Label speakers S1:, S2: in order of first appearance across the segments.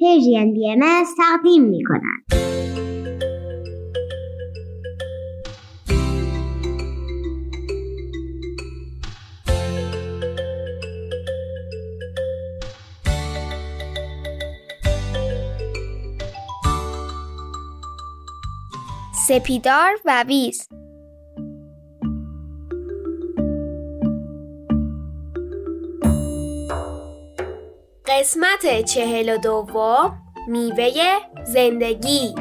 S1: پرژین بی ام تقدیم می کند.
S2: سپیدار و ویز قسمت چهل و دوم میوه زندگی.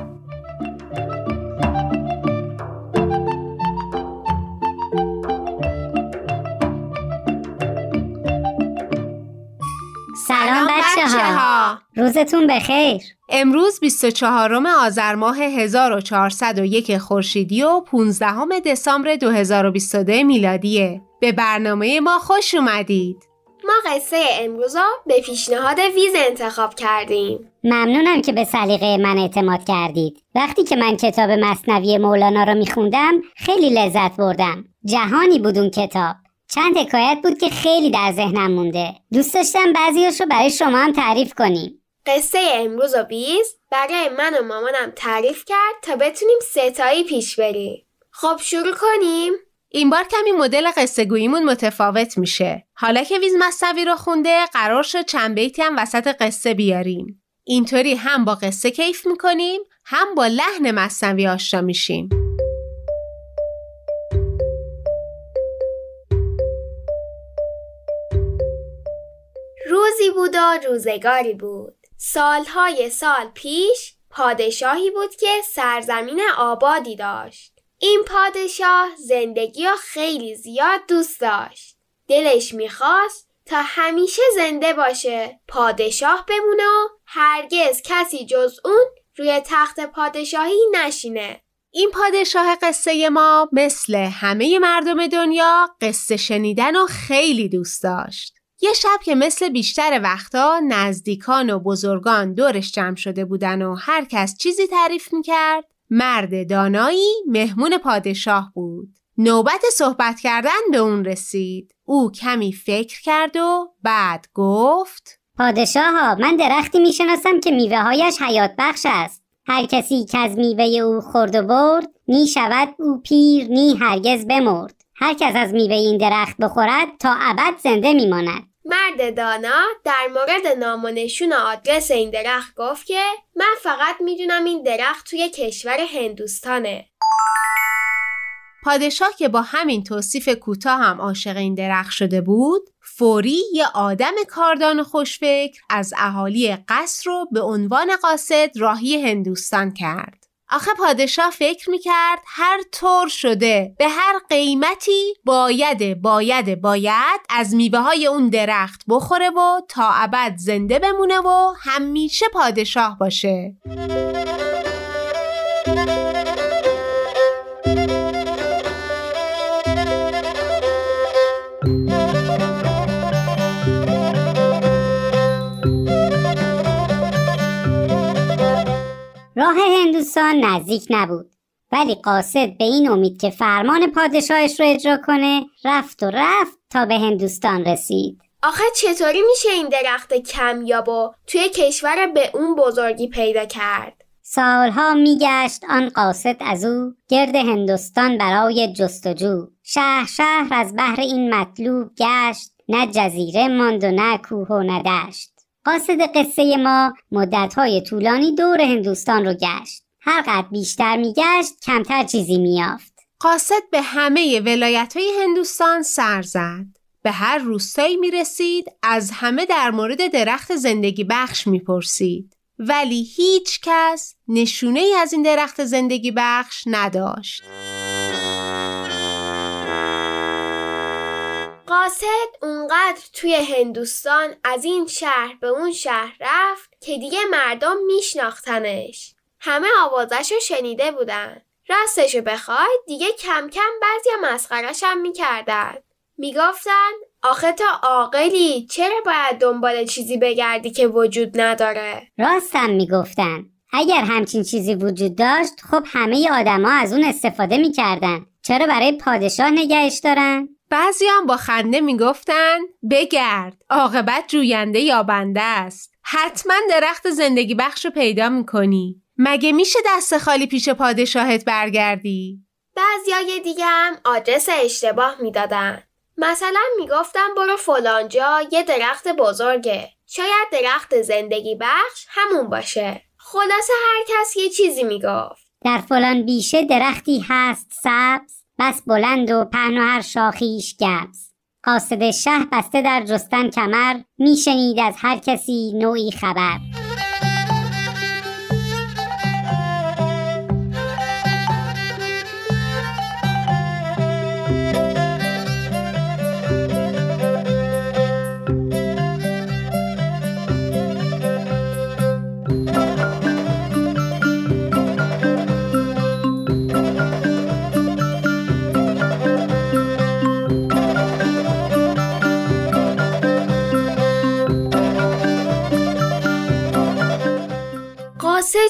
S1: سلام بچه ها روزتون بخیر.
S3: امروز 24 آذر ماه 1401 خورشیدی و 15 دسامبر 2022 میلادیه. به برنامه ما خوش اومدید.
S2: ما قصه امروز رو به پیشنهاد ویز انتخاب کردیم.
S1: ممنونم که به سلیقه من اعتماد کردید. وقتی که من کتاب مصنوی مولانا رو میخوندم خیلی لذت بردم. جهانی بود اون کتاب. چند حکایت بود که خیلی در ذهنم مونده. دوست داشتم بعضیاش رو برای شما هم تعریف کنیم.
S2: قصه امروز و بیز برای من و مامانم تعریف کرد تا بتونیم ستایی پیش بریم. خب شروع کنیم.
S3: این بار کمی مدل قصه گوییمون متفاوت میشه. حالا که ویز مصوی رو خونده قرار شد چند بیتی هم وسط قصه بیاریم. اینطوری هم با قصه کیف می‌کنیم هم با لحن مصنوی آشنا میشیم.
S2: روزی بود و روزگاری بود سالهای سال پیش پادشاهی بود که سرزمین آبادی داشت این پادشاه زندگی را خیلی زیاد دوست داشت. دلش می‌خواست تا همیشه زنده باشه. پادشاه بمونه و هرگز کسی جز اون روی تخت پادشاهی نشینه.
S3: این پادشاه قصه ما مثل همه مردم دنیا قصه شنیدن و خیلی دوست داشت. یه شب که مثل بیشتر وقتا نزدیکان و بزرگان دورش جمع شده بودن و هر کس چیزی تعریف می‌کرد مرد دانایی مهمون پادشاه بود. نوبت صحبت کردن به اون رسید. او کمی فکر کرد و بعد گفت
S1: پادشاه ها من درختی می‌شناسم که میوه هایش حیات بخش است. هر کسی که از میوه او خورد و برد نی شود او پیر نی هرگز بمرد. هر کس از میوه این درخت بخورد تا ابد زنده میماند.
S2: مرد دانا در مورد نام و نشون آدرس این درخت گفت که من فقط می‌دونم این درخت توی کشور هندوستانه.
S3: پادشاه که با همین توصیف کوتاه هم عاشق این درخت شده بود فوری یه آدم کاردان خوشفکر از اهالی قصر رو به عنوان قاصد راهی هندوستان کرد آخه پادشاه فکر می‌کرد هر طور شده به هر قیمتی باید باید باید از میوه های اون درخت بخوره و تا ابد زنده بمونه و همیشه پادشاه باشه.
S1: راه هندوستان نزدیک نبود. ولی قاصد به این امید که فرمان پادشاهش رو اجرا کنه رفت و رفت تا به هندوستان رسید.
S2: آخه چطوری میشه این درخت کمیاب و توی کشور به اون بزرگی پیدا کرد؟
S1: سالها میگشت آن قاصد از او گرد هندوستان برای جستجو. شهر شهر از بحر این مطلوب گشت نه جزیره ماند و نه کوه و نه دشت. قاصد قصه ما مدتهای طولانی دور هندوستان رو گشت هر قد بیشتر میگشت کمتر چیزی میافت
S3: قاصد به همه ولایت های هندوستان سر زد به هر روستایی می رسید از همه در مورد درخت زندگی بخش می پرسید. ولی هیچ کس نشونه ای از این درخت زندگی بخش نداشت.
S2: قاصد اونقدر توی هندوستان از این شهر به اون شهر رفت که دیگه مردم میشناختنش. همه آوازش رو شنیده بودن. راستشو بخوای دیگه کم کم بعضی مسخرش هم می‌کردن. می‌گفتن آخه تا عاقلی چرا باید دنبال چیزی بگردی که وجود نداره؟
S1: راستم می‌گفتن. اگر همچین چیزی وجود داشت خب همه آدما از اون استفاده می‌کردن. چرا برای پادشاه نگهش دارن؟
S3: بعضی هم با خنده می‌گفتن بگرد عاقبت جوینده یابنده است. حتما درخت زندگی بخش رو پیدا می‌کنی. مگه میشه دست خالی پیش پادشاهت برگردی؟
S2: بعضیای دیگه هم آدرس اشتباه می‌دادن. مثلا می‌گفتم برو فلانجا یه درخت بزرگه. شاید درخت زندگی بخش همون باشه. خلاصه هر کس یه چیزی می‌گفت.
S1: در فلان بیشه درختی هست سبز؟ بس بلند و پهن و هر شاخیش گبز. قاصد شه بسته در جستن کمر میشنید از هر کسی نوعی خبر.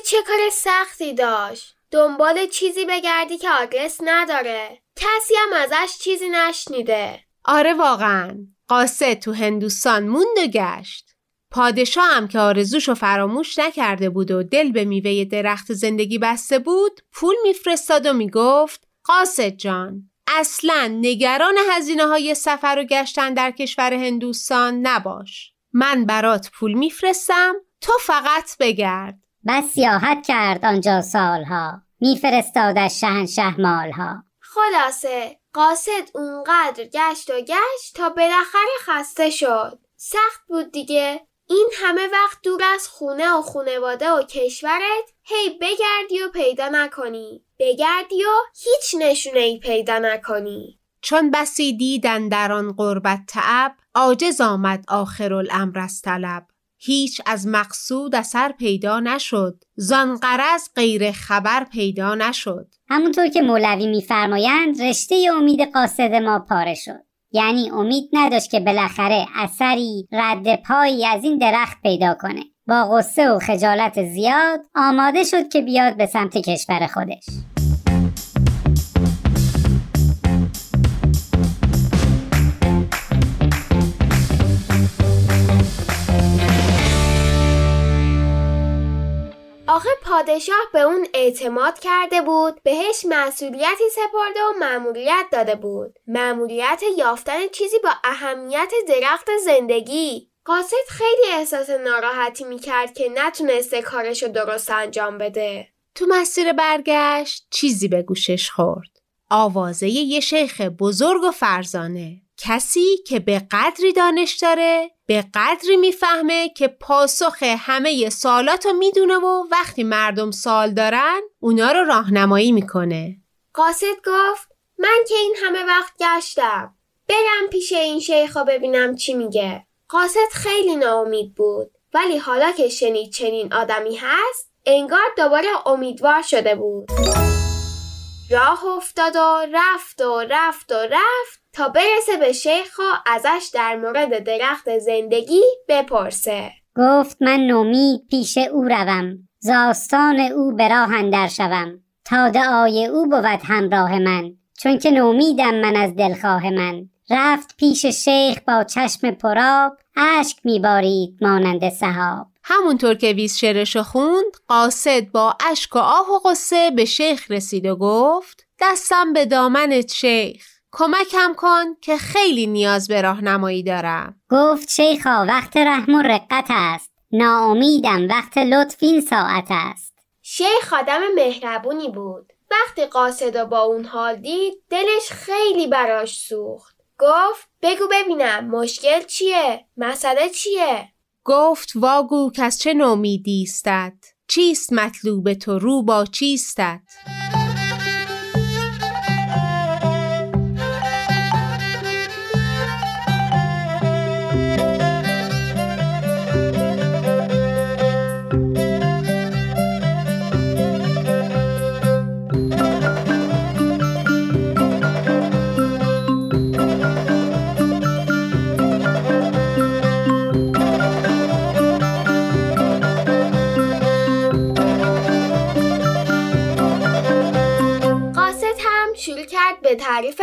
S2: چه کار سختی داشت؟ دنبال چیزی بگردی که آدرس نداره. کسی هم ازش چیزی نشنیده.
S3: آره واقعا. قاصد تو هندوستان موند و گشت. پادشاه هم که آرزوشو فراموش نکرده بود و دل به میوه درخت زندگی بسته بود پول میفرستاد و می‌گفت قاصد جان اصلا نگران هزینه های سفر و گشتن در کشور هندوستان نباش. من برات پول میفرستم تو فقط بگرد.
S1: بس سیاحت کرد آنجا سالها. میفرستادش شهنشه مالها.
S2: خلاصه قاصد اونقدر گشت و گشت تا بالاخره خسته شد. سخت بود دیگه. این همه وقت دور از خونه و خونواده و کشورت هی بگردی و پیدا نکنی. بگردی و هیچ نشونه ای پیدا نکنی.
S3: چون بسی دیدن در آن قربت تعب عاجز آمد آخر الامر از طلب. هیچ از مقصود اثر پیدا نشد. زان غرض غیر خبر پیدا نشد.
S1: همونطور که مولوی میفرمایند رشته امید قاصد ما پاره شد. یعنی امید نداشت که بالاخره اثری رد پایی از این درخت پیدا کنه. با غصه و خجالت زیاد آماده شد که بیاد به سمت کشور خودش.
S2: پادشاه به اون اعتماد کرده بود بهش مسئولیتی سپرده و مأموریت داده بود. مأموریت یافتن چیزی با اهمیت درخت زندگی. قاصد خیلی احساس ناراحتی می‌کرد که نتونسته کارشو درست انجام بده.
S3: تو مسیر برگشت چیزی به گوشش خورد. آوازه یه شیخ بزرگ و فرزانه. کسی که به قدری دانش داره به قدری می‌فهمه که پاسخ همه سالاتو می‌دونه و وقتی مردم سال دارن اونا رو راهنمایی می‌کنه.
S2: قاصد گفت من که این همه وقت گشتم. برم پیش این شیخ ببینم چی میگه. قاصد خیلی ناامید بود. ولی حالا که شنید چنین آدمی هست انگار دوباره امیدوار شده بود. راه افتاد و رفت و رفت و رفت تا برسه به شیخ و ازش در مورد درخت زندگی بپرسه.
S1: گفت من نومید پیش او روم. زاستان او به راه اندر شوم. تا دعای او بود همراه من. چون که نومیدم من از دلخواه من. رفت پیش شیخ با چشم پراب اشک میبارید مانند سحاب.
S3: همونطور که ویز شعرشو خوند قاصد با اشک و آه و قصه به شیخ رسید و گفت دستم به دامنت شیخ. کمکم کن که خیلی نیاز به راهنمایی دارم.
S1: گفت شیخا وقت رحم و رقت است. ناامیدم وقت لطف این ساعت است.
S2: شیخ آدم مهربونی بود. وقتی قاصد با اون حال دید دلش خیلی براش سوخت. گفت بگو ببینم مشکل چیه؟ مسئله چیه؟
S3: گفت واگو که از چه نومیدی استد چیست مطلوب تو؟ رو با چیستت؟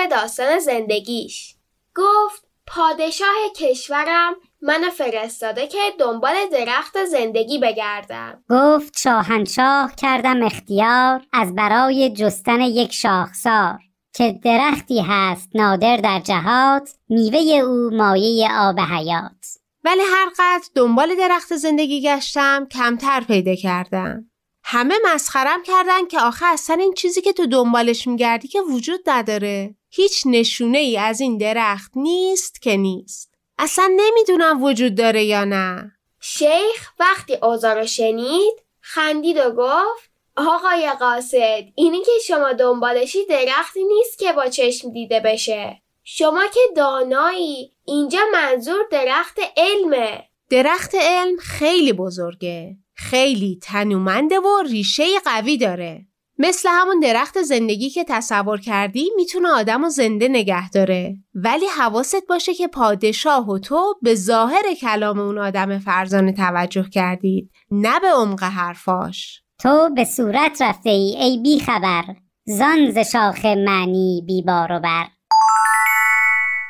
S2: داستان زندگیش. گفت پادشاه کشورم من فرستاده که دنبال درخت زندگی بگردم.
S1: گفت شاهنشاه کردم اختیار از برای جستن یک شاخسار که درختی هست نادر در جهات میوه او مایه آب حیات.
S3: ولی هر قدر دنبال درخت زندگی گشتم کمتر پیدا کردم. همه مسخرم کردن که آخه اصلا این چیزی که تو دنبالش میگردی که وجود نداره. هیچ نشونه ای از این درخت نیست که نیست. اصلا نمی‌دونم وجود داره یا نه.
S2: شیخ وقتی اوضاع رو شنید خندید و گفت آقای قاصد اینی که شما دنبالشی درختی نیست که با چشم دیده بشه. شما که دانایی اینجا منظور درخت علمه
S3: درخت علم خیلی بزرگه. خیلی تنومنده و ریشه قوی داره. مثل همون درخت زندگی که تصور کردی می‌تونه آدم و زنده نگه داره. ولی حواست باشه که پادشاه و تو به ظاهر کلام اون آدم فرزانه توجه کردید نه به عمق حرفاش.
S1: تو به صورت رفته ای ای بی خبر. زان ز شاخ معنی بی بار و بر.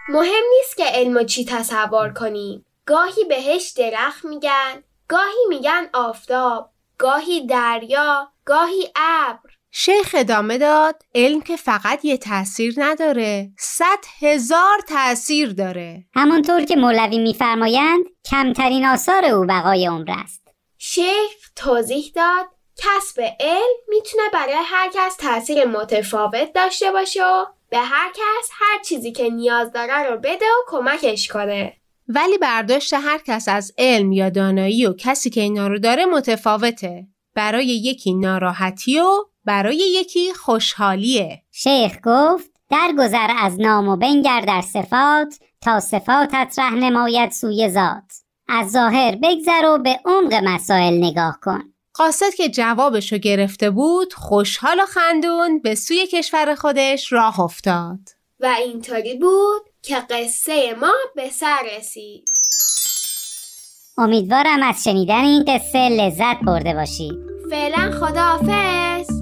S2: مهم نیست که علمو چی تصور کنیم گاهی بهش درخت میگن گاهی میگن آفتاب گاهی دریا گاهی ابر.
S3: شیخ ادامه داد علم که فقط یه تاثیر نداره صد هزار تاثیر داره.
S1: همانطور که مولوی میفرمایند کمترین آثار او بقای عمر است.
S2: شیخ توضیح داد کسب علم می‌تونه برای هر کس تاثیر متفاوت داشته باشه و به هر کس هر چیزی که نیاز داره رو بده و کمکش کنه.
S3: ولی برداشت هر کس از علم یا دانایی و کسی که اینا رو داره متفاوته. برای یکی ناراحتی و برای یکی خوشحالیه.
S1: شیخ گفت درگذر از نام و بنگر در صفات تا صفاتت ره نماید سوی ذات. از ظاهر بگذر و به عمق مسائل نگاه کن.
S3: قاصد که جوابشو گرفته بود خوشحال و خندون به سوی کشور خودش راه افتاد.
S2: و اینطوری بود که قصه ما به سر رسید.
S1: امیدوارم از شنیدن این قصه لذت برده باشید.
S2: فعلا خداحافظ.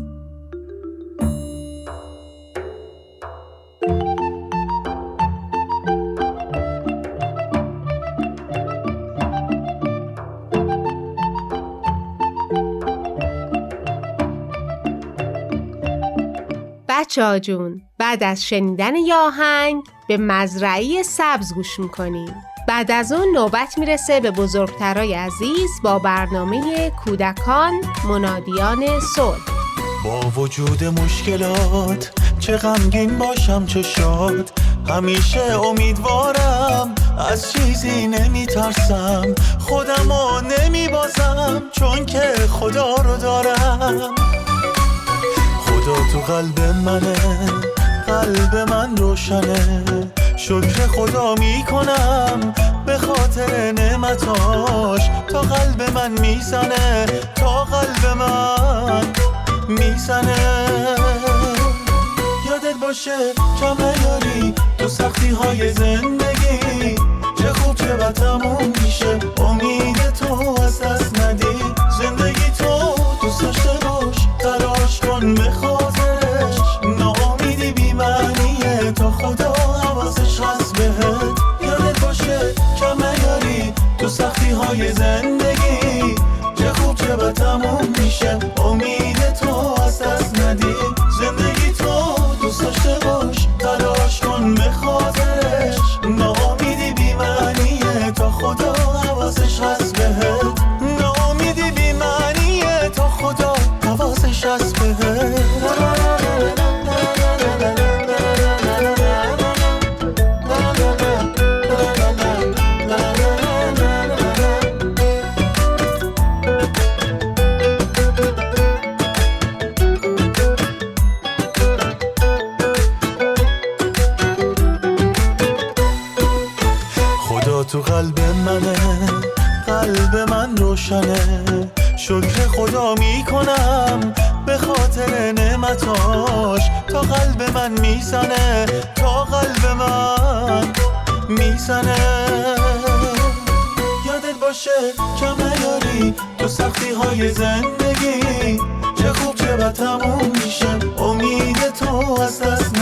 S3: بچه جون بعد از شنیدن یاهنگ به مزرعی سبز گوش می‌کنیم. بعد از اون نوبت می‌رسه به بزرگترای عزیز با برنامه کودکان منادیان صلح.
S4: با وجود مشکلات چه غمگین باشم چه شاد همیشه امیدوارم از چیزی نمیترسم. خودمو نمیبازم چون که خدا رو دارم. خدا تو قلب منه قلب من روشنه. شکر خدا می‌کنم به خاطر نعمتاش. تا قلب من می‌زنه تا قلب من می‌زنه. یادت باشه کم نیاری تو سختی های زندگی. چه خوب چه بد تموم میشه. امید تو از دست ندی. زندگی تو دوست داشته باش تلاش کن به دوست تو قلب منه قلب من روشنه. شکر خدا می‌کنم به خاطر نعمتاش. تا قلب من می‌زنه تا قلب من می‌زنه. یادت باشه کم نیاری تو سختی های زندگی. چه خوب چه بد تموم میشه. امید تو از دست